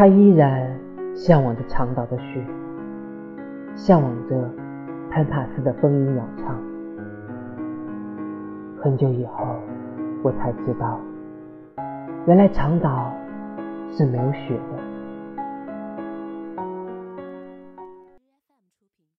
他依然向往着长岛的雪，向往着潘帕斯的风吟鸟唱。很久以后，我才知道，原来长岛是没有雪的。